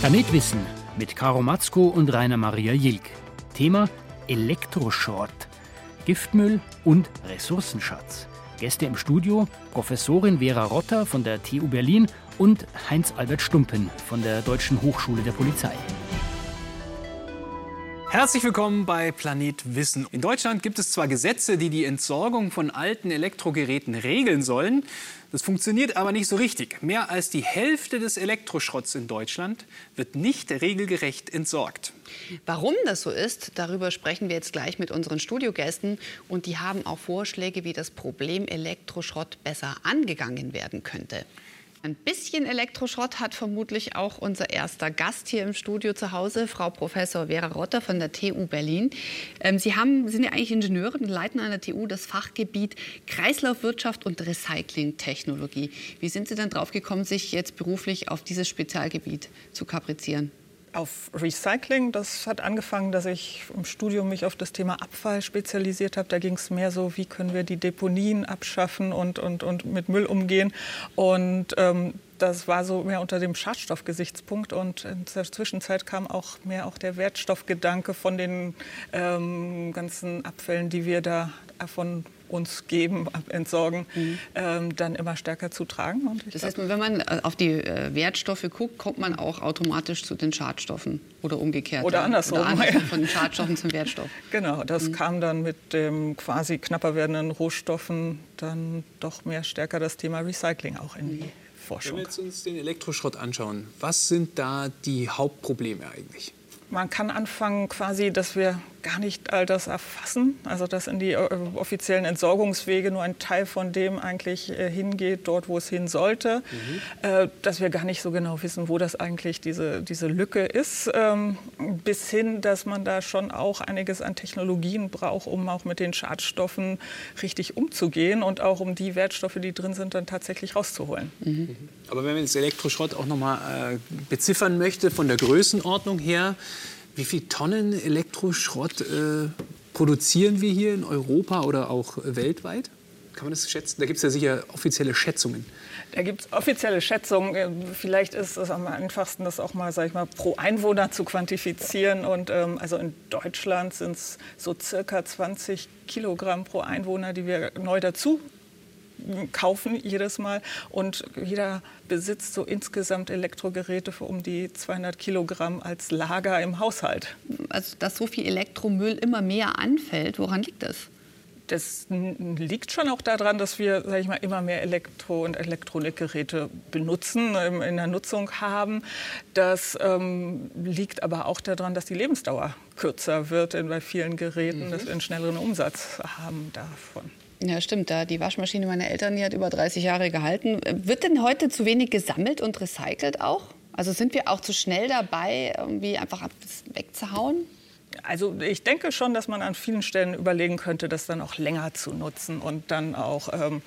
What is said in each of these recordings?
Planet Wissen mit Caro Matzko und Rainer Maria Jilk. Thema Elektroschrott, Giftmüll und Ressourcenschatz. Gäste im Studio Professorin Vera Rotter von der TU Berlin und Heinz-Albert Stumpen von der Deutschen Hochschule der Polizei. Herzlich willkommen bei Planet Wissen. In Deutschland gibt es zwar Gesetze, die die Entsorgung von alten Elektrogeräten regeln sollen. Das funktioniert aber nicht so richtig. Mehr als die Hälfte des Elektroschrotts in Deutschland wird nicht regelgerecht entsorgt. Warum das so ist, darüber sprechen wir jetzt gleich mit unseren Studiogästen. Und die haben auch Vorschläge, wie das Problem Elektroschrott besser angegangen werden könnte. Ein bisschen Elektroschrott hat vermutlich auch unser erster Gast hier im Studio zu Hause, Frau Professor Vera Rotter von der TU Berlin. Ähm, Sie haben, sind ja eigentlich Ingenieurin und leiten an der TU das Fachgebiet Kreislaufwirtschaft und Recyclingtechnologie. Wie sind Sie denn drauf gekommen, sich jetzt beruflich auf dieses Spezialgebiet zu kaprizieren? Auf Recycling. Das hat angefangen, dass ich im Studium mich auf das Thema Abfall spezialisiert habe. Da ging es mehr so, wie können wir die Deponien abschaffen und, und, und mit Müll umgehen. Und ähm, das war so mehr unter dem Schadstoffgesichtspunkt und in der Zwischenzeit kam auch mehr auch der Wertstoffgedanke von den ähm, ganzen Abfällen, die wir da von uns geben, entsorgen, mhm. ähm, dann immer stärker zu tragen. das heißt, wenn man äh, auf die äh, Wertstoffe guckt, kommt man auch automatisch zu den Schadstoffen oder umgekehrt. Oder andersrum. Oder andersrum von den Schadstoffen zum Wertstoff. Genau, das mhm. kam dann mit dem quasi knapper werdenden Rohstoffen dann doch mehr stärker das Thema Recycling auch in die Forschung. Wenn wir jetzt uns den Elektroschrott anschauen, was sind da die Hauptprobleme eigentlich? Man kann anfangen quasi, dass wir gar nicht all das erfassen. Also dass in die äh, offiziellen Entsorgungswege nur ein Teil von dem eigentlich äh, hingeht, dort wo es hin sollte. Mhm. Äh, dass wir gar nicht so genau wissen, wo das eigentlich diese, diese Lücke ist. Ähm, bis hin, dass man da schon auch einiges an Technologien braucht, um auch mit den Schadstoffen richtig umzugehen und auch um die Wertstoffe, die drin sind, dann tatsächlich rauszuholen. Mhm. Aber wenn man jetzt Elektroschrott auch noch mal äh, beziffern möchte von der Größenordnung her, wie viele Tonnen Elektroschrott äh, produzieren wir hier in Europa oder auch weltweit? Kann man das schätzen? Da gibt es ja sicher offizielle Schätzungen. Da gibt es offizielle Schätzungen. Äh, vielleicht ist es am einfachsten, das auch mal, sag ich mal, pro Einwohner zu quantifizieren. Und ähm, also in Deutschland sind es so circa 20 Kilogramm pro Einwohner, die wir neu dazu kaufen jedes Mal. Und jeder besitzt so insgesamt Elektrogeräte für um die 200 Kilogramm als Lager im Haushalt. Also, dass so viel Elektromüll immer mehr anfällt, woran liegt das? Das liegt schon auch daran, dass wir sag ich mal, immer mehr Elektro- und Elektronikgeräte benutzen, ähm, in der Nutzung haben. Das ähm, liegt aber auch daran, dass die Lebensdauer kürzer wird bei vielen Geräten, mhm. dass wir einen schnelleren Umsatz haben davon. Ja, stimmt. Da die Waschmaschine meiner Eltern, die hat über 30 Jahre gehalten. Wird denn heute zu wenig gesammelt und recycelt auch? Also sind wir auch zu schnell dabei, irgendwie einfach wegzuhauen? Also ich denke schon, dass man an vielen Stellen überlegen könnte, das dann auch länger zu nutzen und dann auch ähm,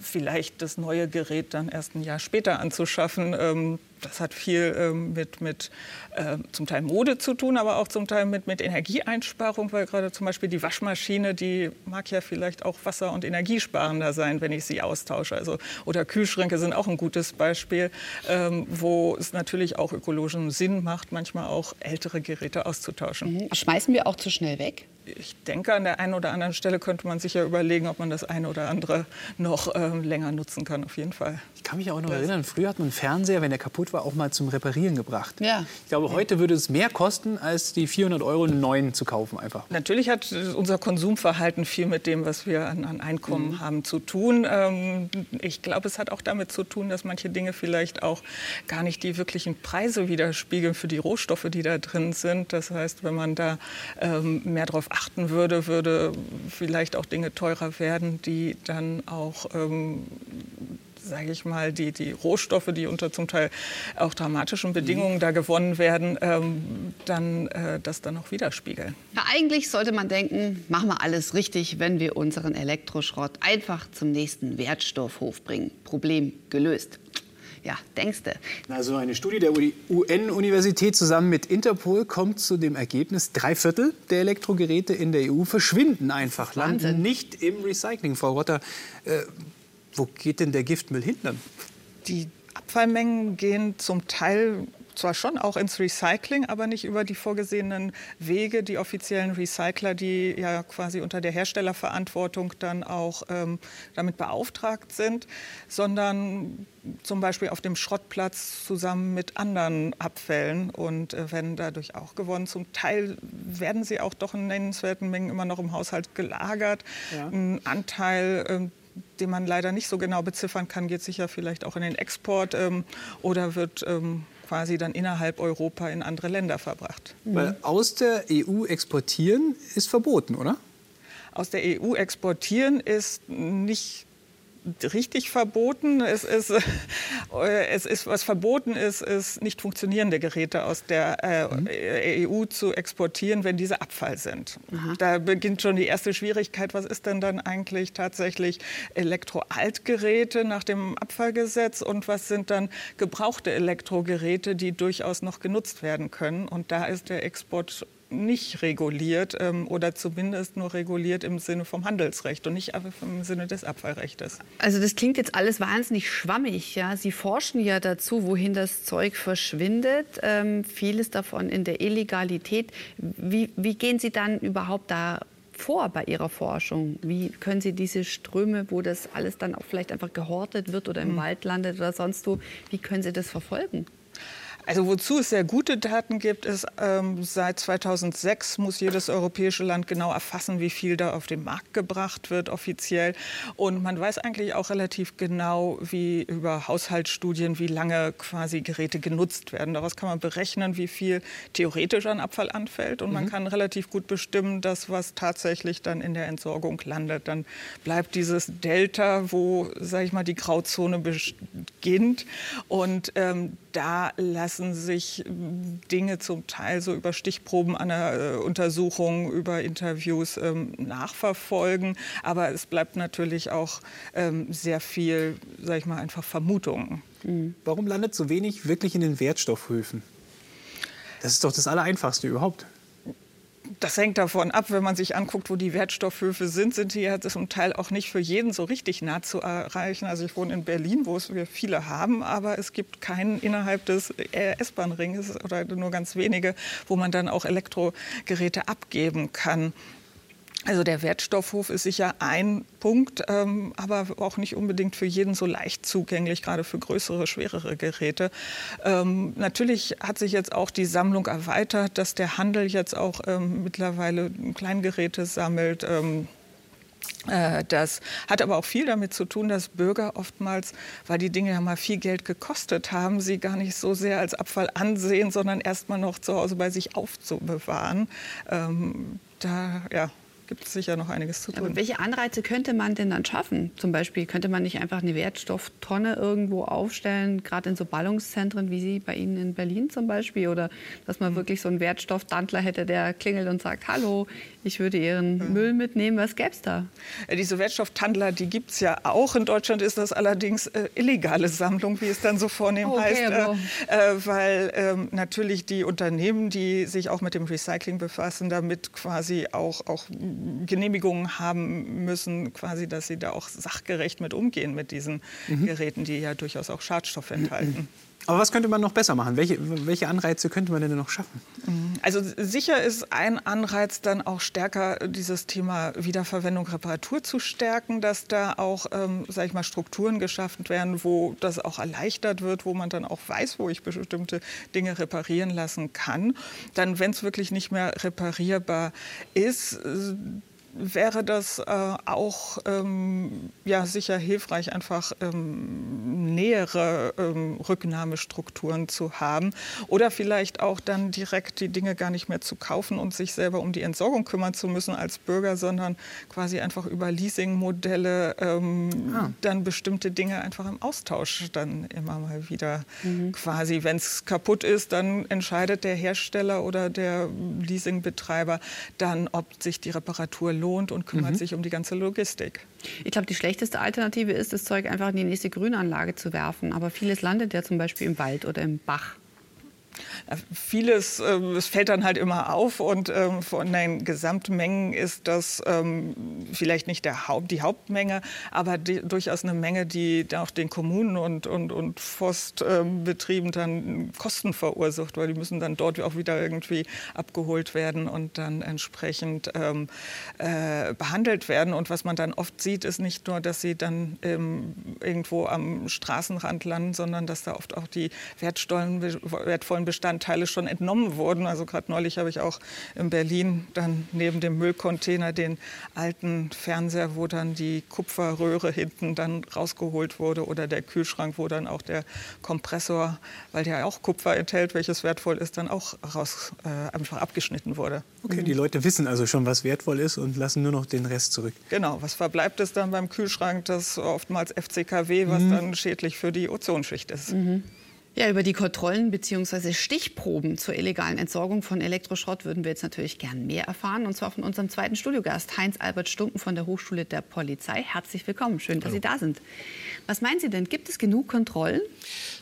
vielleicht das neue Gerät dann erst ein Jahr später anzuschaffen. Ähm, das hat viel ähm, mit, mit äh, zum Teil Mode zu tun, aber auch zum Teil mit, mit Energieeinsparung, weil gerade zum Beispiel die Waschmaschine, die mag ja vielleicht auch wasser- und energiesparender sein, wenn ich sie austausche. Also, oder Kühlschränke sind auch ein gutes Beispiel, ähm, wo es natürlich auch ökologischen Sinn macht, manchmal auch ältere Geräte auszutauschen. Mhm. Schmeißen wir auch zu schnell weg? Ich denke, an der einen oder anderen Stelle könnte man sich ja überlegen, ob man das eine oder andere noch ähm, länger nutzen kann, auf jeden Fall. Ich kann mich auch noch erinnern, früher hat man einen Fernseher, wenn der kaputt war, auch mal zum Reparieren gebracht. Ja. Ich glaube, heute würde es mehr kosten, als die 400 Euro einen neuen zu kaufen einfach. Natürlich hat unser Konsumverhalten viel mit dem, was wir an, an Einkommen mhm. haben, zu tun. Ähm, ich glaube, es hat auch damit zu tun, dass manche Dinge vielleicht auch gar nicht die wirklichen Preise widerspiegeln für die Rohstoffe, die da drin sind. Das heißt, wenn man da ähm, mehr darauf achtet, achten würde, würde vielleicht auch Dinge teurer werden, die dann auch ähm, sage ich mal, die, die Rohstoffe, die unter zum Teil auch dramatischen Bedingungen mhm. da gewonnen werden, ähm, dann äh, das dann auch widerspiegeln. Ja, eigentlich sollte man denken, machen wir alles richtig, wenn wir unseren Elektroschrott einfach zum nächsten Wertstoffhof bringen. Problem gelöst. Ja, denkste. Also eine Studie der UN-Universität zusammen mit Interpol kommt zu dem Ergebnis, drei Viertel der Elektrogeräte in der EU verschwinden einfach, landen nicht im Recycling. Frau Rotter, äh, wo geht denn der Giftmüll hin dann? Die Abfallmengen gehen zum Teil zwar schon auch ins Recycling, aber nicht über die vorgesehenen Wege, die offiziellen Recycler, die ja quasi unter der Herstellerverantwortung dann auch ähm, damit beauftragt sind, sondern zum Beispiel auf dem Schrottplatz zusammen mit anderen Abfällen und äh, werden dadurch auch gewonnen. Zum Teil werden sie auch doch in nennenswerten Mengen immer noch im Haushalt gelagert. Ja. Ein Anteil ähm, den man leider nicht so genau beziffern kann, geht sicher vielleicht auch in den Export ähm, oder wird ähm, quasi dann innerhalb Europa in andere Länder verbracht. Weil aus der EU exportieren ist verboten, oder? Aus der EU exportieren ist nicht richtig verboten. Es ist, äh, es ist, was verboten ist, ist nicht funktionierende Geräte aus der äh, mhm. EU zu exportieren, wenn diese Abfall sind. Aha. Da beginnt schon die erste Schwierigkeit. Was ist denn dann eigentlich tatsächlich Elektroaltgeräte nach dem Abfallgesetz und was sind dann gebrauchte Elektrogeräte, die durchaus noch genutzt werden können? Und da ist der Export nicht reguliert ähm, oder zumindest nur reguliert im Sinne vom Handelsrecht und nicht im Sinne des Abfallrechts. Also das klingt jetzt alles wahnsinnig schwammig. Ja? Sie forschen ja dazu, wohin das Zeug verschwindet. Ähm, vieles davon in der Illegalität. Wie, wie gehen Sie dann überhaupt da vor bei Ihrer Forschung? Wie können Sie diese Ströme, wo das alles dann auch vielleicht einfach gehortet wird oder im mhm. Wald landet oder sonst wo, wie können Sie das verfolgen? Also wozu es sehr gute Daten gibt, ist, ähm, seit 2006 muss jedes europäische Land genau erfassen, wie viel da auf den Markt gebracht wird offiziell. Und man weiß eigentlich auch relativ genau, wie über Haushaltsstudien, wie lange quasi Geräte genutzt werden. Daraus kann man berechnen, wie viel theoretisch an Abfall anfällt. Und mhm. man kann relativ gut bestimmen, das, was tatsächlich dann in der Entsorgung landet. Dann bleibt dieses Delta, wo, sage ich mal, die Grauzone beginnt. Und ähm, da lassen sich Dinge zum Teil so über Stichproben einer äh, Untersuchung, über Interviews ähm, nachverfolgen. Aber es bleibt natürlich auch ähm, sehr viel, sag ich mal, einfach Vermutungen. Mhm. Warum landet so wenig wirklich in den Wertstoffhöfen? Das ist doch das Allereinfachste überhaupt das hängt davon ab, wenn man sich anguckt, wo die Wertstoffhöfe sind, sind die ja zum Teil auch nicht für jeden so richtig nah zu erreichen. Also ich wohne in Berlin, wo es wir viele haben, aber es gibt keinen innerhalb des S-Bahn-Ringes oder nur ganz wenige, wo man dann auch Elektrogeräte abgeben kann. Also der Wertstoffhof ist sicher ein Punkt, ähm, aber auch nicht unbedingt für jeden so leicht zugänglich, gerade für größere, schwerere Geräte. Ähm, natürlich hat sich jetzt auch die Sammlung erweitert, dass der Handel jetzt auch ähm, mittlerweile Kleingeräte sammelt. Ähm, äh, das hat aber auch viel damit zu tun, dass Bürger oftmals, weil die Dinge ja mal viel Geld gekostet haben, sie gar nicht so sehr als Abfall ansehen, sondern erst mal noch zu Hause bei sich aufzubewahren. Ähm, da ja, gibt es sicher noch einiges zu tun. Aber welche Anreize könnte man denn dann schaffen? Zum Beispiel könnte man nicht einfach eine Wertstofftonne irgendwo aufstellen, gerade in so Ballungszentren wie Sie bei Ihnen in Berlin zum Beispiel, oder dass man mhm. wirklich so einen Wertstofftandler hätte, der klingelt und sagt, hallo, ich würde Ihren mhm. Müll mitnehmen. Was gäbe es da? Ja, diese Wertstofftandler, die gibt es ja auch. In Deutschland ist das allerdings äh, illegale Sammlung, wie es dann so vornehm okay, heißt, äh, äh, weil ähm, natürlich die Unternehmen, die sich auch mit dem Recycling befassen, damit quasi auch, auch Genehmigungen haben müssen, quasi, dass sie da auch sachgerecht mit umgehen mit diesen mhm. Geräten, die ja durchaus auch Schadstoffe enthalten. Aber was könnte man noch besser machen? Welche, welche Anreize könnte man denn noch schaffen? Mhm. Also sicher ist ein Anreiz dann auch stärker dieses Thema Wiederverwendung, Reparatur zu stärken, dass da auch, ähm, sage ich mal, Strukturen geschaffen werden, wo das auch erleichtert wird, wo man dann auch weiß, wo ich bestimmte Dinge reparieren lassen kann. Dann, wenn es wirklich nicht mehr reparierbar ist, wäre das äh, auch ähm, ja, sicher hilfreich, einfach ähm, nähere ähm, Rücknahmestrukturen zu haben oder vielleicht auch dann direkt die Dinge gar nicht mehr zu kaufen und sich selber um die Entsorgung kümmern zu müssen als Bürger, sondern quasi einfach über Leasingmodelle ähm, ah. dann bestimmte Dinge einfach im Austausch dann immer mal wieder mhm. quasi, wenn es kaputt ist, dann entscheidet der Hersteller oder der Leasingbetreiber dann, ob sich die Reparatur lohnt und kümmert mhm. sich um die ganze Logistik. Ich glaube, die schlechteste Alternative ist, das Zeug einfach in die nächste Grünanlage zu werfen. Aber vieles landet ja zum Beispiel im Wald oder im Bach. Vieles, äh, es fällt dann halt immer auf und ähm, von den Gesamtmengen ist das ähm, vielleicht nicht der Haupt, die Hauptmenge, aber die, durchaus eine Menge, die auch den Kommunen und, und, und Forstbetrieben dann Kosten verursacht, weil die müssen dann dort auch wieder irgendwie abgeholt werden und dann entsprechend ähm, äh, behandelt werden. Und was man dann oft sieht, ist nicht nur, dass sie dann ähm, irgendwo am Straßenrand landen, sondern dass da oft auch die wertvollen Bestandteile schon entnommen wurden. Also gerade neulich habe ich auch in Berlin dann neben dem Müllcontainer den alten Fernseher, wo dann die Kupferröhre hinten dann rausgeholt wurde oder der Kühlschrank, wo dann auch der Kompressor, weil der auch Kupfer enthält, welches wertvoll ist, dann auch raus, äh, einfach abgeschnitten wurde. Okay, die Leute wissen also schon, was wertvoll ist und lassen nur noch den Rest zurück. Genau, was verbleibt ist dann beim Kühlschrank? Das oftmals FCKW, was mhm. dann schädlich für die Ozonschicht ist. Mhm. Ja, über die Kontrollen bzw. Stichproben zur illegalen Entsorgung von Elektroschrott würden wir jetzt natürlich gern mehr erfahren. Und zwar von unserem zweiten Studiogast, Heinz-Albert Stumpen von der Hochschule der Polizei. Herzlich willkommen, schön, dass Hallo. Sie da sind. Was meinen Sie denn, gibt es genug Kontrollen?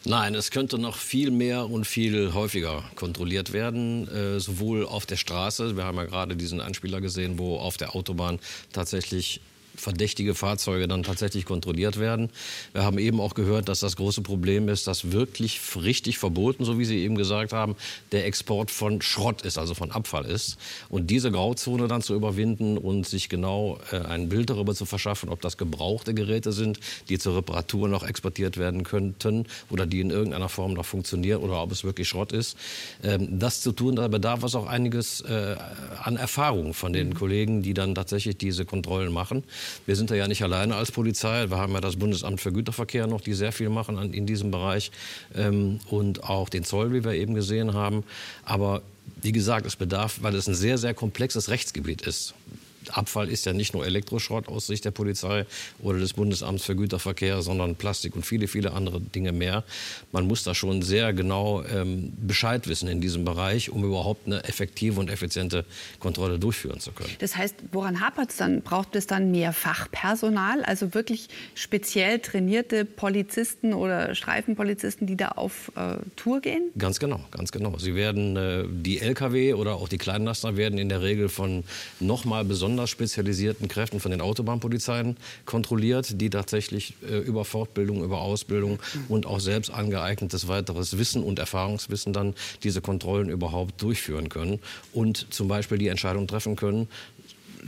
Nein, es könnte noch viel mehr und viel häufiger kontrolliert werden, äh, sowohl auf der Straße, wir haben ja gerade diesen Anspieler gesehen, wo auf der Autobahn tatsächlich verdächtige Fahrzeuge dann tatsächlich kontrolliert werden. Wir haben eben auch gehört, dass das große Problem ist, dass wirklich richtig verboten, so wie Sie eben gesagt haben, der Export von Schrott ist, also von Abfall ist. Und diese Grauzone dann zu überwinden und sich genau äh, ein Bild darüber zu verschaffen, ob das gebrauchte Geräte sind, die zur Reparatur noch exportiert werden könnten oder die in irgendeiner Form noch funktionieren oder ob es wirklich Schrott ist. Ähm, das zu tun, da bedarf es auch einiges äh, an Erfahrung von den mhm. Kollegen, die dann tatsächlich diese Kontrollen machen. Wir sind da ja nicht alleine als Polizei. Wir haben ja das Bundesamt für Güterverkehr noch, die sehr viel machen in diesem Bereich. Ähm, und auch den Zoll, wie wir eben gesehen haben. Aber wie gesagt, es bedarf, weil es ein sehr, sehr komplexes Rechtsgebiet ist. Abfall ist ja nicht nur Elektroschrott aus Sicht der Polizei oder des Bundesamts für Güterverkehr, sondern Plastik und viele, viele andere Dinge mehr. Man muss da schon sehr genau ähm, Bescheid wissen in diesem Bereich, um überhaupt eine effektive und effiziente Kontrolle durchführen zu können. Das heißt, woran hapert es dann? Braucht es dann mehr Fachpersonal, also wirklich speziell trainierte Polizisten oder Streifenpolizisten, die da auf äh, Tour gehen? Ganz genau, ganz genau. Sie werden äh, die LKW oder auch die Kleinlaster werden in der Regel von nochmal besonders besonders spezialisierten Kräften von den Autobahnpolizeien kontrolliert, die tatsächlich äh, über Fortbildung, über Ausbildung und auch selbst angeeignetes weiteres Wissen und Erfahrungswissen dann diese Kontrollen überhaupt durchführen können und zum Beispiel die Entscheidung treffen können,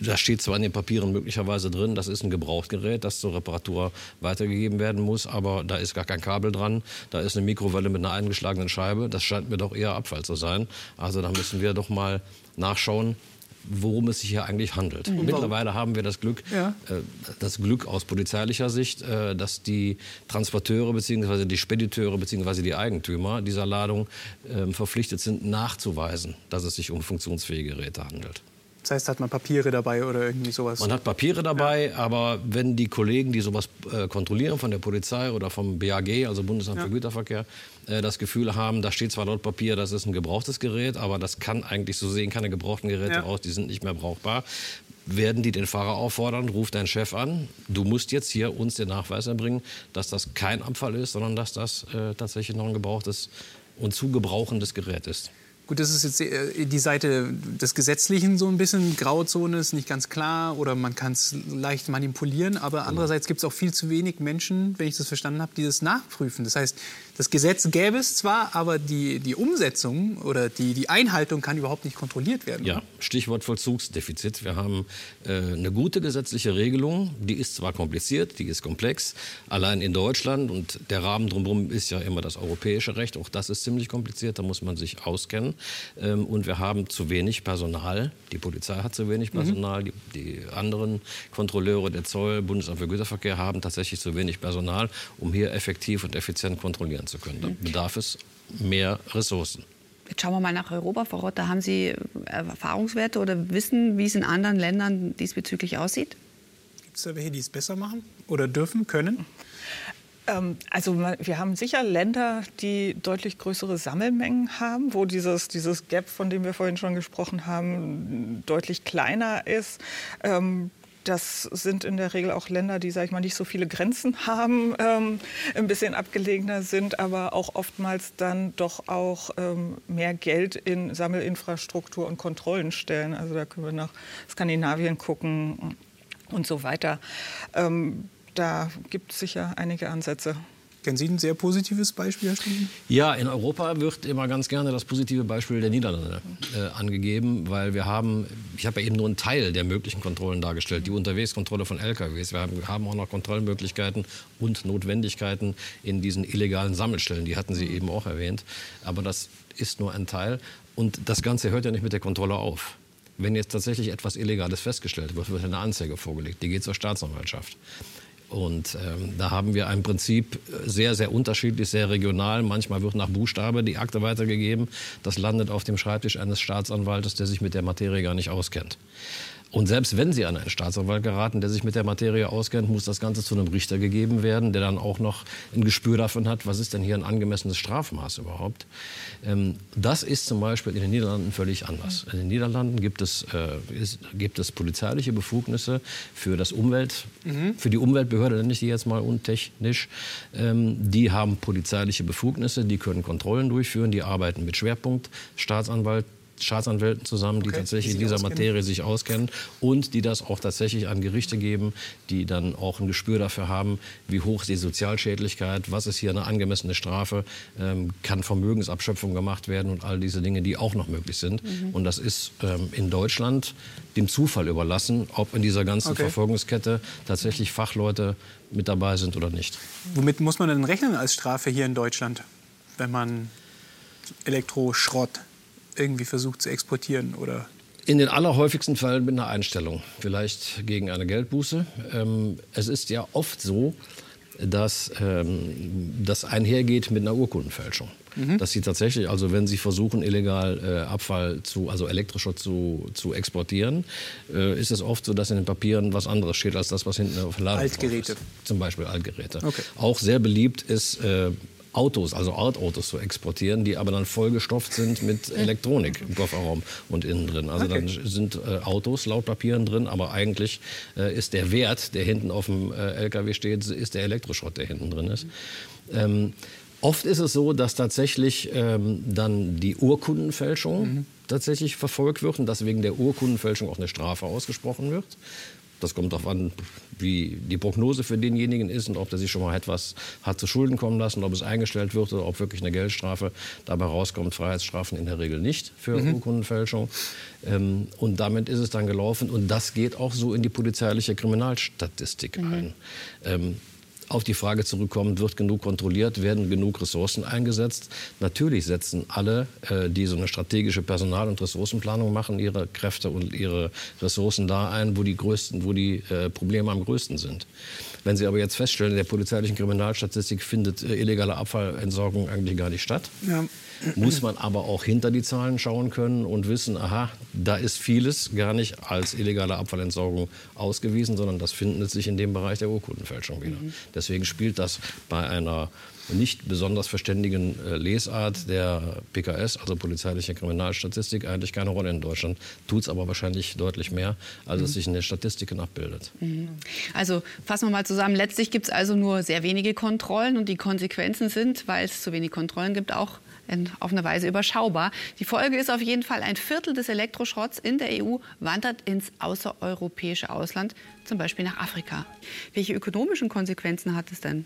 da steht zwar in den Papieren möglicherweise drin, das ist ein Gebrauchtgerät, das zur Reparatur weitergegeben werden muss, aber da ist gar kein Kabel dran, da ist eine Mikrowelle mit einer eingeschlagenen Scheibe, das scheint mir doch eher Abfall zu sein. Also da müssen wir doch mal nachschauen, worum es sich hier eigentlich handelt. Mhm. Mittlerweile haben wir das Glück, ja. äh, das Glück aus polizeilicher Sicht, äh, dass die Transporteure bzw. die Spediteure bzw. die Eigentümer dieser Ladung äh, verpflichtet sind, nachzuweisen, dass es sich um funktionsfähige Geräte handelt. Das heißt, hat man Papiere dabei oder irgendwie sowas? Man hat Papiere dabei, ja. aber wenn die Kollegen, die sowas äh, kontrollieren von der Polizei oder vom BAG, also Bundesamt ja. für Güterverkehr, äh, das Gefühl haben, da steht zwar laut Papier, das ist ein gebrauchtes Gerät, aber das kann eigentlich so sehen keine gebrauchten Geräte ja. aus, die sind nicht mehr brauchbar werden die den Fahrer auffordern, ruf deinen Chef an, du musst jetzt hier uns den Nachweis erbringen, dass das kein Abfall ist, sondern dass das äh, tatsächlich noch ein gebrauchtes und zu gebrauchendes Gerät ist. Gut, das ist jetzt äh, die Seite des Gesetzlichen so ein bisschen. Grauzone ist nicht ganz klar oder man kann es leicht manipulieren. Aber andererseits gibt es auch viel zu wenig Menschen, wenn ich das verstanden habe, die das nachprüfen. Das heißt, das Gesetz gäbe es zwar, aber die, die Umsetzung oder die, die Einhaltung kann überhaupt nicht kontrolliert werden. Ja, Stichwort Vollzugsdefizit. Wir haben äh, eine gute gesetzliche Regelung. Die ist zwar kompliziert, die ist komplex. Allein in Deutschland und der Rahmen drumherum ist ja immer das europäische Recht. Auch das ist ziemlich kompliziert. Da muss man sich auskennen. Ähm, und wir haben zu wenig Personal. Die Polizei hat zu wenig mhm. Personal. Mhm. Die, die anderen Kontrolleure, der Zoll, Bundesamt für Güterverkehr haben tatsächlich zu wenig Personal, um hier effektiv und effizient kontrollieren zu können. Da mhm. bedarf es mehr Ressourcen. Jetzt schauen wir mal nach Europa, Frau Rott. Da haben Sie äh, Erfahrungswerte oder wissen, wie es in anderen Ländern diesbezüglich aussieht? Gibt es da welche, die es besser machen oder dürfen, können? Ähm, also wir haben sicher Länder, die deutlich größere Sammelmengen haben, wo dieses, dieses Gap, von dem wir vorhin schon gesprochen haben, deutlich kleiner ist. Ähm, das sind in der Regel auch Länder, die, sage ich mal, nicht so viele Grenzen haben, ähm, ein bisschen abgelegener sind, aber auch oftmals dann doch auch ähm, mehr Geld in Sammelinfrastruktur und Kontrollen stellen. Also da können wir nach Skandinavien gucken und so weiter. Ähm, da gibt es sicher einige Ansätze. Kennen Sie ein sehr positives Beispiel, Herr Stunden? Ja, in Europa wird immer ganz gerne das positive Beispiel der Niederlande äh, angegeben, weil wir haben, ich habe ja eben nur einen Teil der möglichen Kontrollen dargestellt, die Unterwegskontrolle von LKWs. Wir haben, haben auch noch Kontrollmöglichkeiten und Notwendigkeiten in diesen illegalen Sammelstellen, die hatten Sie eben auch erwähnt. Aber das ist nur ein Teil. Und das Ganze hört ja nicht mit der Kontrolle auf. Wenn jetzt tatsächlich etwas Illegales festgestellt wird, wird eine Anzeige vorgelegt. Die geht zur Staatsanwaltschaft. Und ähm, da haben wir ein Prinzip sehr, sehr unterschiedlich, sehr regional. Manchmal wird nach Buchstabe die Akte weitergegeben. Das landet auf dem Schreibtisch eines Staatsanwaltes, der sich mit der Materie gar nicht auskennt. Und selbst wenn Sie an einen Staatsanwalt geraten, der sich mit der Materie auskennt, muss das Ganze zu einem Richter gegeben werden, der dann auch noch ein Gespür davon hat, was ist denn hier ein angemessenes Strafmaß überhaupt. Ähm, das ist zum Beispiel in den Niederlanden völlig anders. In den Niederlanden gibt es, äh, ist, gibt es polizeiliche Befugnisse für, das Umwelt, mhm. für die Umweltbehörde, nenne ich die jetzt mal untechnisch. Ähm, die haben polizeiliche Befugnisse, die können Kontrollen durchführen, die arbeiten mit Schwerpunkt Staatsanwalt, Staatsanwälten zusammen, die okay, tatsächlich in dieser auskennen. Materie sich auskennen und die das auch tatsächlich an Gerichte geben, die dann auch ein Gespür dafür haben, wie hoch ist die Sozialschädlichkeit, was ist hier eine angemessene Strafe, ähm, kann Vermögensabschöpfung gemacht werden und all diese Dinge, die auch noch möglich sind. Mhm. Und das ist ähm, in Deutschland dem Zufall überlassen, ob in dieser ganzen okay. Verfolgungskette tatsächlich Fachleute mit dabei sind oder nicht. Womit muss man denn rechnen als Strafe hier in Deutschland, wenn man Elektroschrott irgendwie versucht zu exportieren oder in den allerhäufigsten Fällen mit einer Einstellung, vielleicht gegen eine Geldbuße. Ähm, es ist ja oft so, dass ähm, das einhergeht mit einer Urkundenfälschung. Mhm. Dass sie tatsächlich, also wenn sie versuchen, illegal äh, Abfall zu, also Elektroschrott zu, zu exportieren, äh, ist es oft so, dass in den Papieren was anderes steht als das, was hinten auf dem Laden Altgeräte. Ist. Zum Beispiel Altgeräte. Okay. Auch sehr beliebt ist äh, Autos, also Artautos zu exportieren, die aber dann vollgestopft sind mit Elektronik im Kofferraum und innen drin. Also okay. dann sind äh, Autos laut Papieren drin, aber eigentlich äh, ist der Wert, der hinten auf dem äh, LKW steht, ist der Elektroschrott, der hinten drin ist. Ähm, oft ist es so, dass tatsächlich ähm, dann die Urkundenfälschung mhm. tatsächlich verfolgt wird und dass wegen der Urkundenfälschung auch eine Strafe ausgesprochen wird. Das kommt darauf an, wie die Prognose für denjenigen ist und ob der sich schon mal etwas hat zu Schulden kommen lassen, ob es eingestellt wird oder ob wirklich eine Geldstrafe dabei rauskommt. Freiheitsstrafen in der Regel nicht für mhm. Urkundenfälschung. Ähm, und damit ist es dann gelaufen. Und das geht auch so in die polizeiliche Kriminalstatistik mhm. ein. Ähm, auf die Frage zurückkommen, wird genug kontrolliert, werden genug Ressourcen eingesetzt. Natürlich setzen alle, äh, die so eine strategische Personal- und Ressourcenplanung machen, ihre Kräfte und ihre Ressourcen da ein, wo die, größten, wo die äh, Probleme am größten sind. Wenn Sie aber jetzt feststellen, in der polizeilichen Kriminalstatistik findet äh, illegale Abfallentsorgung eigentlich gar nicht statt, ja muss man aber auch hinter die Zahlen schauen können und wissen, aha, da ist vieles gar nicht als illegale Abfallentsorgung ausgewiesen, sondern das findet sich in dem Bereich der Urkundenfälschung wieder. Mhm. Deswegen spielt das bei einer nicht besonders verständigen äh, Lesart der PKS, also polizeiliche Kriminalstatistik, eigentlich keine Rolle in Deutschland. Tut es aber wahrscheinlich deutlich mehr, als mhm. es sich in den Statistiken abbildet. Mhm. Also fassen wir mal zusammen. Letztlich gibt es also nur sehr wenige Kontrollen und die Konsequenzen sind, weil es zu wenig Kontrollen gibt, auch auf eine Weise überschaubar. Die Folge ist auf jeden Fall, ein Viertel des Elektroschrotts in der EU wandert ins außereuropäische Ausland, zum Beispiel nach Afrika. Welche ökonomischen Konsequenzen hat es denn?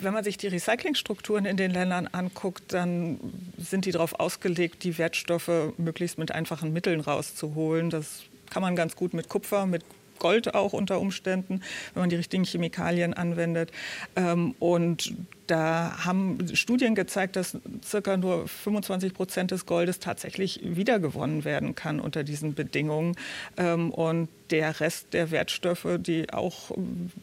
Wenn man sich die Recyclingstrukturen in den Ländern anguckt, dann sind die darauf ausgelegt, die Wertstoffe möglichst mit einfachen Mitteln rauszuholen. Das kann man ganz gut mit Kupfer, mit Gold auch unter Umständen, wenn man die richtigen Chemikalien anwendet. Ähm, und da haben Studien gezeigt, dass circa nur 25 Prozent des Goldes tatsächlich wiedergewonnen werden kann unter diesen Bedingungen. Ähm, und der Rest der Wertstoffe, die auch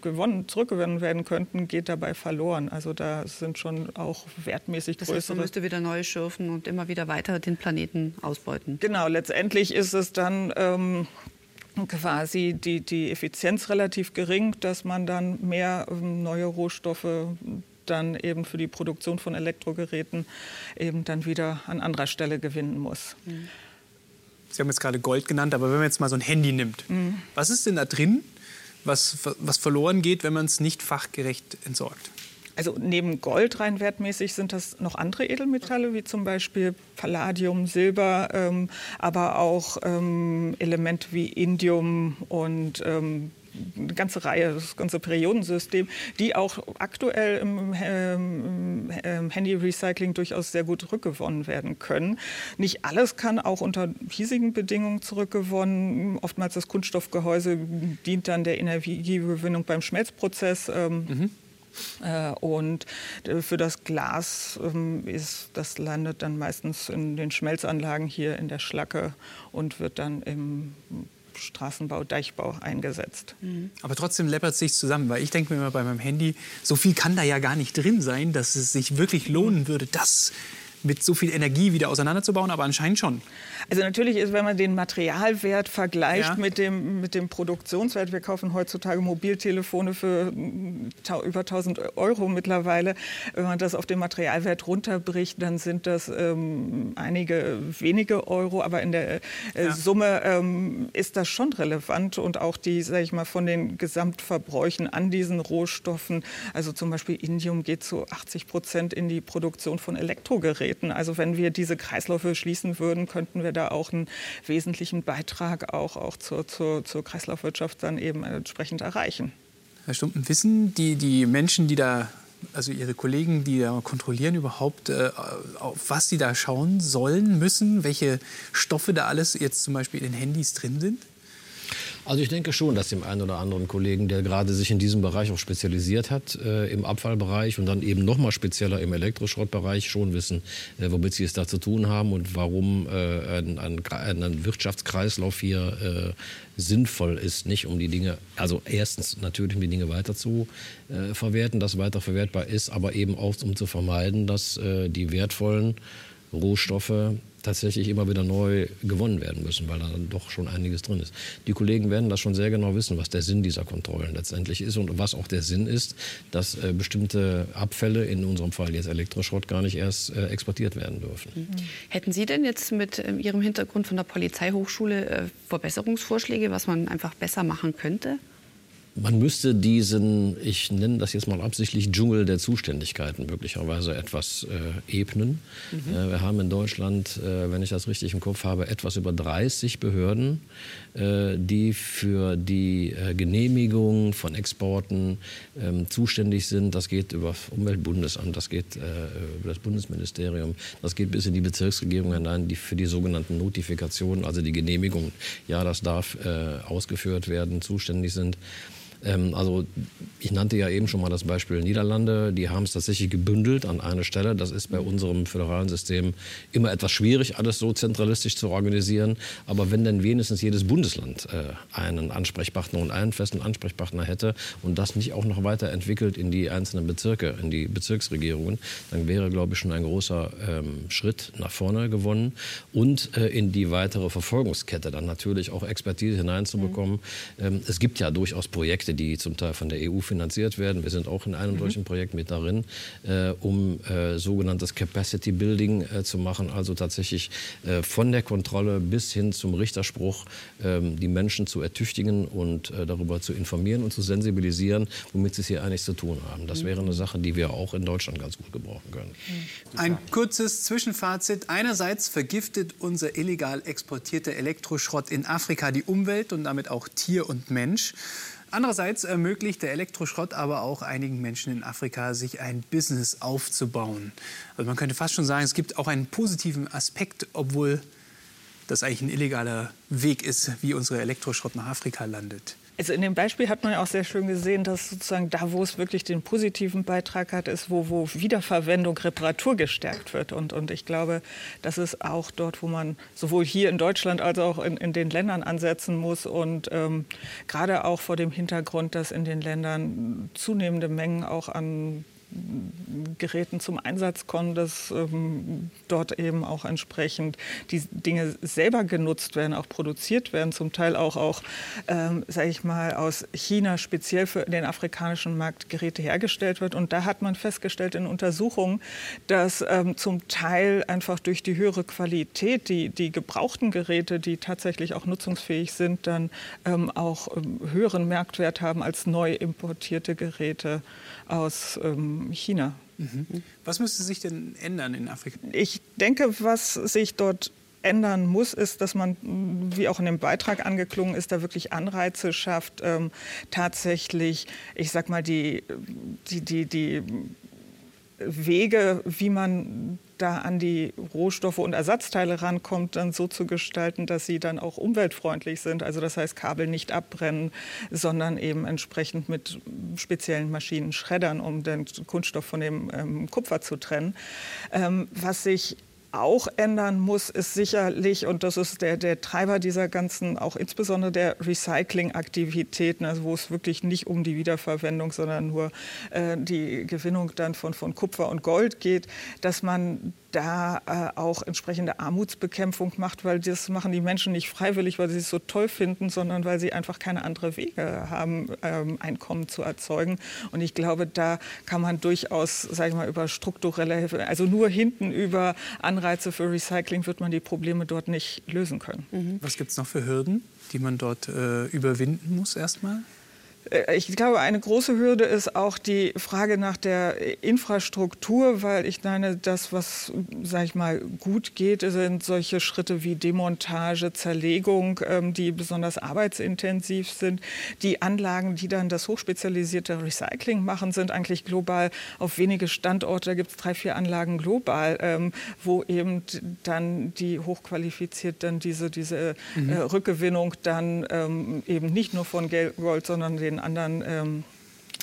gewonnen, zurückgewonnen werden könnten, geht dabei verloren. Also da sind schon auch wertmäßig größere. Das heißt, man müsste wieder neu schürfen und immer wieder weiter den Planeten ausbeuten. Genau, letztendlich ist es dann ähm, quasi die, die Effizienz relativ gering, dass man dann mehr ähm, neue Rohstoffe dann eben für die Produktion von Elektrogeräten eben dann wieder an anderer Stelle gewinnen muss. Sie haben jetzt gerade Gold genannt, aber wenn man jetzt mal so ein Handy nimmt, mhm. was ist denn da drin, was, was verloren geht, wenn man es nicht fachgerecht entsorgt? Also neben Gold rein wertmäßig sind das noch andere Edelmetalle, wie zum Beispiel Palladium, Silber, ähm, aber auch ähm, Elemente wie Indium und ähm, eine ganze Reihe, das ganze Periodensystem, die auch aktuell im, ähm, Handy-Recycling durchaus sehr gut rückgewonnen werden können. Nicht alles kann auch unter hiesigen Bedingungen zurückgewonnen. Oftmals das Kunststoffgehäuse dient dann der Energiegewinnung beim Schmelzprozess. Ähm, mhm. Äh, und äh, für das Glas ähm, ist, das landet dann meistens in den Schmelzanlagen hier in der Schlacke und wird dann im Straßenbau, Deichbau eingesetzt. Mhm. Aber trotzdem läppert es sich zusammen, weil ich denke mir immer bei meinem Handy, so viel kann da ja gar nicht drin sein, dass es sich wirklich lohnen würde, das mit so viel Energie wieder auseinanderzubauen, aber anscheinend schon. Also natürlich ist, wenn man den Materialwert vergleicht ja. mit, dem, mit dem Produktionswert, wir kaufen heutzutage Mobiltelefone für über 1000 Euro mittlerweile. Wenn man das auf den Materialwert runterbricht, dann sind das ähm, einige wenige Euro, aber in der äh, ja. Summe ähm, ist das schon relevant und auch die, sage ich mal, von den Gesamtverbräuchen an diesen Rohstoffen, also zum Beispiel Indium geht zu 80 Prozent in die Produktion von Elektrogeräten. Also wenn wir diese Kreisläufe schließen würden, könnten wir da auch einen wesentlichen Beitrag auch, auch zur, zur, zur Kreislaufwirtschaft dann eben entsprechend erreichen. Herr Stumpen, wissen die, die Menschen, die da, also Ihre Kollegen, die da kontrollieren, überhaupt, äh, auf was sie da schauen sollen, müssen, welche Stoffe da alles jetzt zum Beispiel in den Handys drin sind? Also ich denke schon, dass dem einen oder anderen Kollegen, der gerade sich in diesem Bereich auch spezialisiert hat, äh, im Abfallbereich und dann eben noch mal spezieller im Elektroschrottbereich, schon wissen, äh, womit sie es da zu tun haben und warum äh, ein, ein, ein, Wirtschaftskreislauf hier äh, sinnvoll ist, nicht um die Dinge, also erstens natürlich um die Dinge weiter zu äh, verwerten, dass weiter verwertbar ist, aber eben auch um zu vermeiden, dass äh, die wertvollen Rohstoffe tatsächlich immer wieder neu gewonnen werden müssen, weil da doch schon einiges drin ist. Die Kollegen werden das schon sehr genau wissen, was der Sinn dieser Kontrollen letztendlich ist und was auch der Sinn ist, dass äh, bestimmte Abfälle, in unserem Fall jetzt Elektroschrott, gar nicht erst äh, exportiert werden dürfen. Mhm. Hätten Sie denn jetzt mit äh, Ihrem Hintergrund von der Polizeihochschule äh, Verbesserungsvorschläge, was man einfach besser machen könnte? Man müsste diesen, ich nenne das jetzt mal absichtlich, Dschungel der Zuständigkeiten möglicherweise etwas äh, ebnen. Mhm. Äh, wir haben in Deutschland, äh, wenn ich das richtig im Kopf habe, etwas über 30 Behörden, äh, die für die äh, Genehmigung von Exporten ähm, zuständig sind. Das geht über das Umweltbundesamt, das geht äh, über das Bundesministerium, das geht bis in die Bezirksregierung hinein, die für die sogenannten Notifikationen, also die Genehmigung, ja, das darf ausgeführt werden, zuständig sind. Ähm, also ich nannte ja eben schon mal das Beispiel Niederlande. Die haben es tatsächlich gebündelt an einer Stelle. Das ist bei unserem föderalen System immer etwas schwierig, alles so zentralistisch zu organisieren. Aber wenn dann wenigstens jedes Bundesland äh, einen Ansprechpartner und einen festen Ansprechpartner hätte und das nicht auch noch weiterentwickelt in die einzelnen Bezirke, in die Bezirksregierungen, dann wäre, glaube ich, schon ein großer ähm, Schritt nach vorne gewonnen. Und äh, in die weitere Verfolgungskette dann natürlich auch Expertise hineinzubekommen. Mhm. Ähm, es gibt ja durchaus Projekte, Projekte, die zum Teil von der EU finanziert werden. Wir sind auch in einem mhm. solchen Projekt mit darin, äh, um äh, sogenanntes Capacity Building äh, zu machen, also tatsächlich äh, von der Kontrolle bis hin zum Richterspruch ähm, die Menschen zu ertüchtigen und äh, darüber zu informieren und zu sensibilisieren, womit sie es hier eigentlich zu tun haben. Das wäre eine Sache, die wir auch in Deutschland ganz gut gebrauchen können. Mhm. Ein kurzes Zwischenfazit. Einerseits vergiftet unser illegal exportierter Elektroschrott in Afrika die Umwelt und damit auch Tier und Mensch. Andererseits ermöglicht der Elektroschrott aber auch einigen Menschen in Afrika, sich ein Business aufzubauen. Also man könnte fast schon sagen, es gibt auch einen positiven Aspekt, obwohl das eigentlich ein illegaler Weg ist, wie unser Elektroschrott nach Afrika landet. Also in dem Beispiel hat man ja auch sehr schön gesehen, dass sozusagen da, wo es wirklich den positiven Beitrag hat, ist, wo, wo Wiederverwendung, Reparatur gestärkt wird. Und, und ich glaube, das ist auch dort, wo man sowohl hier in Deutschland als auch in, in den Ländern ansetzen muss. Und ähm, gerade auch vor dem Hintergrund, dass in den Ländern zunehmende Mengen auch an Geräten zum Einsatz kommen, dass ähm, dort eben auch entsprechend die Dinge selber genutzt werden, auch produziert werden, zum Teil auch, auch ähm, sage ich mal, aus China speziell für den afrikanischen Markt Geräte hergestellt wird. Und da hat man festgestellt in Untersuchungen, dass ähm, zum Teil einfach durch die höhere Qualität die, die gebrauchten Geräte, die tatsächlich auch nutzungsfähig sind, dann ähm, auch ähm, höheren Marktwert haben als neu importierte Geräte aus ähm, China. Mhm. Was müsste sich denn ändern in Afrika? Ich denke, was sich dort ändern muss, ist, dass man, wie auch in dem Beitrag angeklungen ist, da wirklich Anreize schafft, ähm, tatsächlich, ich sag mal, die, die, die, die Wege, wie man da an die Rohstoffe und Ersatzteile rankommt, dann so zu gestalten, dass sie dann auch umweltfreundlich sind. Also das heißt, Kabel nicht abbrennen, sondern eben entsprechend mit speziellen Maschinen schreddern, um den Kunststoff von dem ähm, Kupfer zu trennen. Ähm, was sich auch ändern muss, ist sicherlich, und das ist der, der Treiber dieser ganzen, auch insbesondere der Recycling-Aktivitäten, also wo es wirklich nicht um die Wiederverwendung, sondern nur äh, die Gewinnung dann von, von Kupfer und Gold geht, dass man da äh, auch entsprechende Armutsbekämpfung macht, weil das machen die Menschen nicht freiwillig, weil sie es so toll finden, sondern weil sie einfach keine andere Wege haben, ähm, Einkommen zu erzeugen. Und ich glaube, da kann man durchaus, sage ich mal, über strukturelle Hilfe, also nur hinten über Anreize für Recycling wird man die Probleme dort nicht lösen können. Mhm. Was gibt es noch für Hürden, die man dort äh, überwinden muss erstmal? Äh, ich glaube, eine große Hürde ist auch die Frage nach der Infrastruktur, weil ich meine, das, was, sage ich mal, gut geht, sind solche Schritte wie Demontage, Zerlegung, ähm, die besonders arbeitsintensiv sind. Die Anlagen, die dann das hochspezialisierte Recycling machen, sind eigentlich global auf wenige Standorte. Da gibt es drei, vier Anlagen global, ähm, wo eben dann die hochqualifiziert dann diese, diese mhm. Äh, Rückgewinnung dann ähm, eben nicht nur von Gold, sondern den anderen ähm,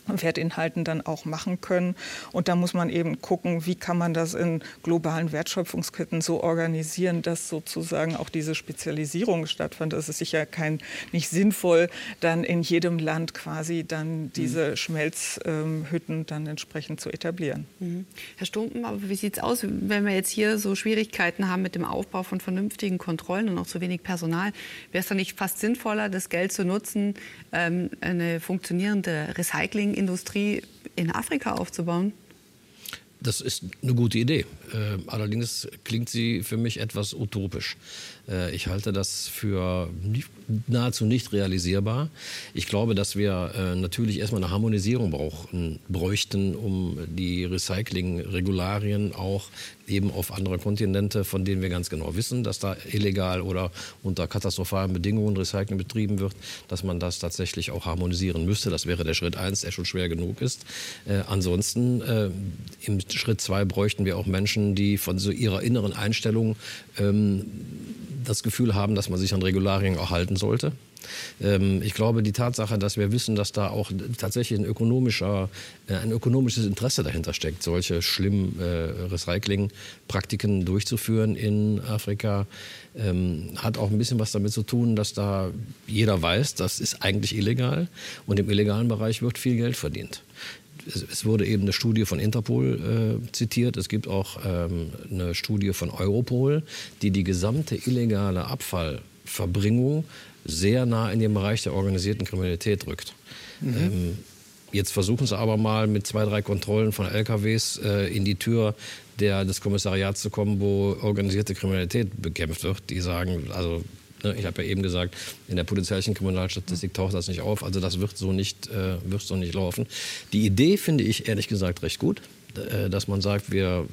Wertinhalten dann auch machen können. Und da muss man eben gucken, wie kann man das in globalen Wertschöpfungsketten so organisieren, dass sozusagen auch diese Spezialisierung stattfindet. Es ist sicher kein, nicht sinnvoll, dann in jedem Land quasi dann diese mhm. Schmelzhütten dann entsprechend zu etablieren. Mhm. Herr Stumpen, aber wie sieht es aus, wenn wir jetzt hier so Schwierigkeiten haben mit dem Aufbau von vernünftigen Kontrollen und auch zu wenig Personal? Wäre es dann nicht fast sinnvoller, das Geld zu nutzen, ähm, eine funktionierende Recycling Industrie in Afrika aufzubauen? Das ist eine gute Idee. Äh, allerdings klingt sie für mich etwas utopisch. Äh, ich halte das für nahezu nicht realisierbar. Ich glaube, dass wir äh, natürlich erstmal eine Harmonisierung brauchen, bräuchten, um die Recycling-Regularien auch eben auf andere Kontinente, von denen wir ganz genau wissen, dass da illegal oder unter katastrophalen Bedingungen Recycling betrieben wird, dass man das tatsächlich auch harmonisieren müsste. Das wäre der Schritt eins, der schon schwer genug ist. Äh, ansonsten äh, im Schritt zwei bräuchten wir auch Menschen, die von so ihrer inneren Einstellung ähm, das Gefühl haben, dass man sich an Regularien auch halten sollte. Ähm, ich glaube, die Tatsache, dass wir wissen, dass da auch tatsächlich ein, ökonomischer, äh, ein ökonomisches Interesse dahinter steckt, solche schlimmen äh, Recyclingpraktiken durchzuführen in Afrika, ähm, hat auch ein bisschen was damit zu tun, dass da jeder weiß, das ist eigentlich illegal und im illegalen Bereich wird viel Geld verdient es, wurde eben eine Studie von Interpol äh, zitiert. Es gibt auch ähm, eine Studie von Europol, die die gesamte illegale Abfallverbringung sehr nah in den Bereich der organisierten Kriminalität rückt. Mhm. Ähm, jetzt versuchen sie aber mal mit zwei, drei Kontrollen von LKWs äh, in die Tür der, des Kommissariats zu kommen, wo organisierte Kriminalität bekämpft wird. Die sagen, also Ne, ich habe ja eben gesagt, in der polizeilichen Kriminalstatistik taucht das nicht auf. Also das wird so nicht, äh, wird so nicht laufen. Die Idee finde ich ehrlich gesagt recht gut. Äh, dass man sagt, wir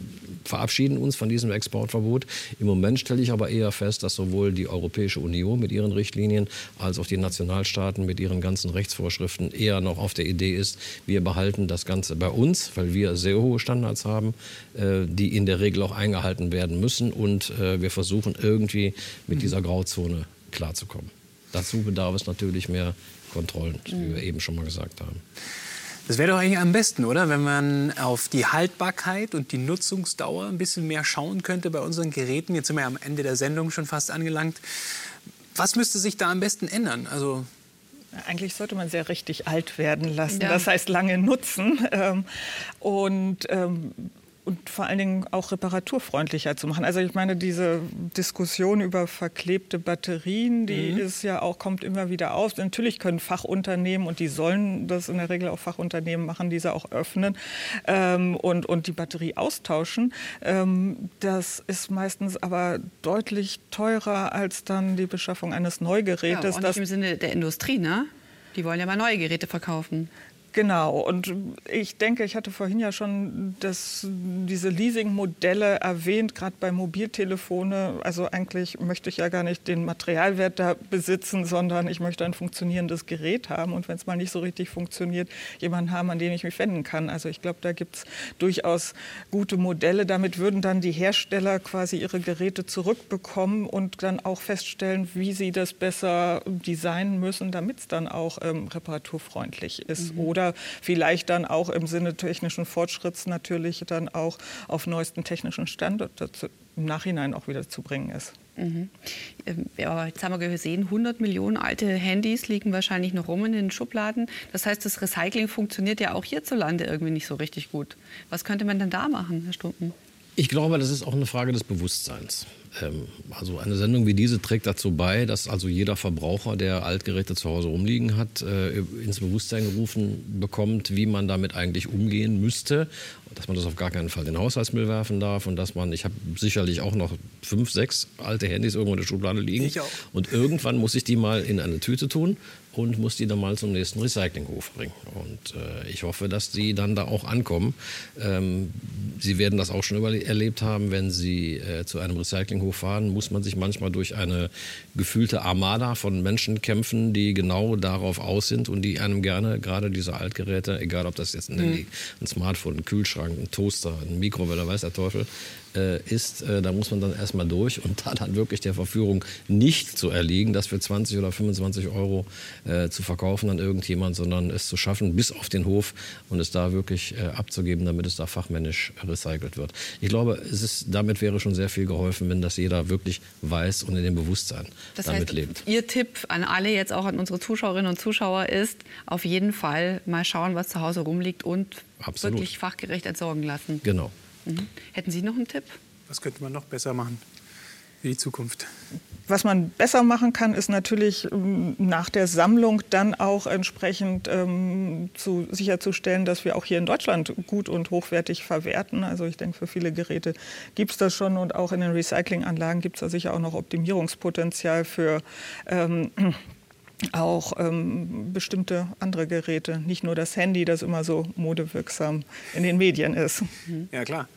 verabschieden uns von diesem Exportverbot. Im Moment stelle ich aber eher fest, dass sowohl die Europäische Union mit ihren Richtlinien als auch die Nationalstaaten mit ihren ganzen Rechtsvorschriften eher noch auf der Idee ist, wir behalten das Ganze bei uns, weil wir sehr hohe Standards haben, äh, die in der Regel auch eingehalten werden müssen und äh, wir versuchen irgendwie mit dieser Grauzone klarzukommen. Dazu bedarf es natürlich mehr Kontrollen, wie wir eben schon mal gesagt haben. Das wäre doch eigentlich am besten, oder? Wenn man auf die Haltbarkeit und die Nutzungsdauer ein bisschen mehr schauen könnte bei unseren Geräten. Jetzt sind wir ja am Ende der Sendung schon fast angelangt. Was müsste sich da am besten ändern? Also Eigentlich sollte man sehr richtig alt werden lassen. Ja. Das heißt lange nutzen. Ähm, und ähm, und vor allen Dingen auch reparaturfreundlicher zu machen. Also ich meine, diese Diskussion über verklebte Batterien, die mhm. ist ja auch, kommt immer wieder auf. Natürlich können Fachunternehmen, und die sollen das in der Regel auch Fachunternehmen machen, diese auch öffnen ähm, und, und die Batterie austauschen. Ähm, das ist meistens aber deutlich teurer als dann die Beschaffung eines Neugerätes. Ja, und nicht im Sinne der Industrie, ne? Die wollen ja mal neue Geräte verkaufen. Genau, und ich denke, ich hatte vorhin ja schon das, diese Leasing-Modelle erwähnt, gerade bei Mobiltelefone. Also eigentlich möchte ich ja gar nicht den Materialwert da besitzen, sondern ich möchte ein funktionierendes Gerät haben und wenn es mal nicht so richtig funktioniert, jemanden haben, an den ich mich wenden kann. Also ich glaube, da gibt es durchaus gute Modelle. Damit würden dann die Hersteller quasi ihre Geräte zurückbekommen und dann auch feststellen, wie sie das besser designen müssen, damit es dann auch ähm, reparaturfreundlich ist. Mhm. Oder oder vielleicht dann auch im Sinne technischen Fortschritts natürlich dann auch auf neuesten technischen Stand im Nachhinein auch wieder zu bringen ist. Mhm. Ähm, ja, jetzt haben wir gesehen, 100 Millionen alte Handys liegen wahrscheinlich noch rum in den Schubladen. Das heißt, das Recycling funktioniert ja auch hierzulande irgendwie nicht so richtig gut. Was könnte man denn da machen, Herr Stumpen? Ich glaube, das ist auch eine Frage des Bewusstseins. Ähm, also eine Sendung wie diese trägt dazu bei, dass also jeder Verbraucher, der Altgeräte zu Hause rumliegen hat, äh, ins Bewusstsein gerufen bekommt, wie man damit eigentlich umgehen müsste dass man das auf gar keinen Fall in den Haushaltsmüll werfen darf und dass man, ich habe sicherlich auch noch fünf, sechs alte Handys irgendwo in der Schublade liegen. Ich auch. Und irgendwann muss ich die mal in eine Tüte tun und muss die dann mal zum nächsten Recyclinghof bringen. Und äh, ich hoffe, dass die dann da auch ankommen. Ähm, Sie werden das auch schon erlebt haben, wenn Sie äh, zu einem Recyclinghof fahren, muss man sich manchmal durch eine gefühlte Armada von Menschen kämpfen, die genau darauf aus sind und die einem gerne gerade diese Altgeräte, egal ob das jetzt ein, Handy, ein Smartphone, ein Kühlschrank, ein Toaster, ein Mikrowelle, weiß der Teufel, äh, ist, äh, da muss man dann erstmal durch und da dann wirklich der Verführung nicht zu erliegen, das für 20 oder 25 Euro äh, zu verkaufen an irgendjemand, sondern es zu schaffen bis auf den Hof und es da wirklich äh, abzugeben, damit es da fachmännisch recycelt wird. Ich glaube, es ist, damit wäre schon sehr viel geholfen, wenn das jeder wirklich weiß und in dem Bewusstsein das damit heißt, lebt. Ihr Tipp an alle, jetzt auch an unsere Zuschauerinnen und Zuschauer ist, auf jeden Fall mal schauen, was zu Hause rumliegt und Absolut. wirklich fachgerecht entsorgen lassen. Genau. Mhm. Hätten Sie noch einen Tipp? Was könnte man noch besser machen für die Zukunft? Was man besser machen kann, ist natürlich ähm, nach der Sammlung dann auch entsprechend ähm, zu, sicherzustellen, dass wir auch hier in Deutschland gut und hochwertig verwerten. Also ich denke, für viele Geräte gibt es das schon und auch in den Recyclinganlagen gibt es da sicher auch noch Optimierungspotenzial für ähm, auch ähm, bestimmte andere Geräte, nicht nur das Handy, das immer so modewirksam in den Medien ist. Ja, klar.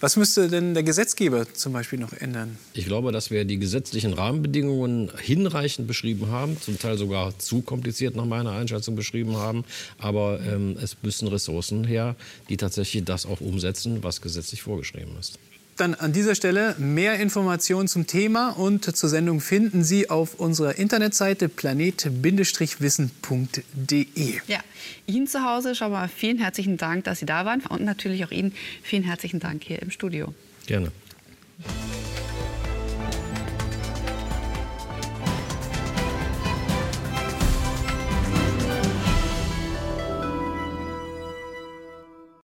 Was müsste denn der Gesetzgeber zum Beispiel noch ändern? Ich glaube, dass wir die gesetzlichen Rahmenbedingungen hinreichend beschrieben haben, zum Teil sogar zu kompliziert nach meiner Einschätzung beschrieben haben. Aber ähm, es müssen Ressourcen her, die tatsächlich das auch umsetzen, was gesetzlich vorgeschrieben ist dann an dieser Stelle mehr Informationen zum Thema und zur Sendung finden Sie auf unserer Internetseite planet-wissen.de. Ja, Ihnen zu Hause schon mal vielen herzlichen Dank, dass Sie da waren und natürlich auch Ihnen vielen herzlichen Dank hier im Studio. Gerne.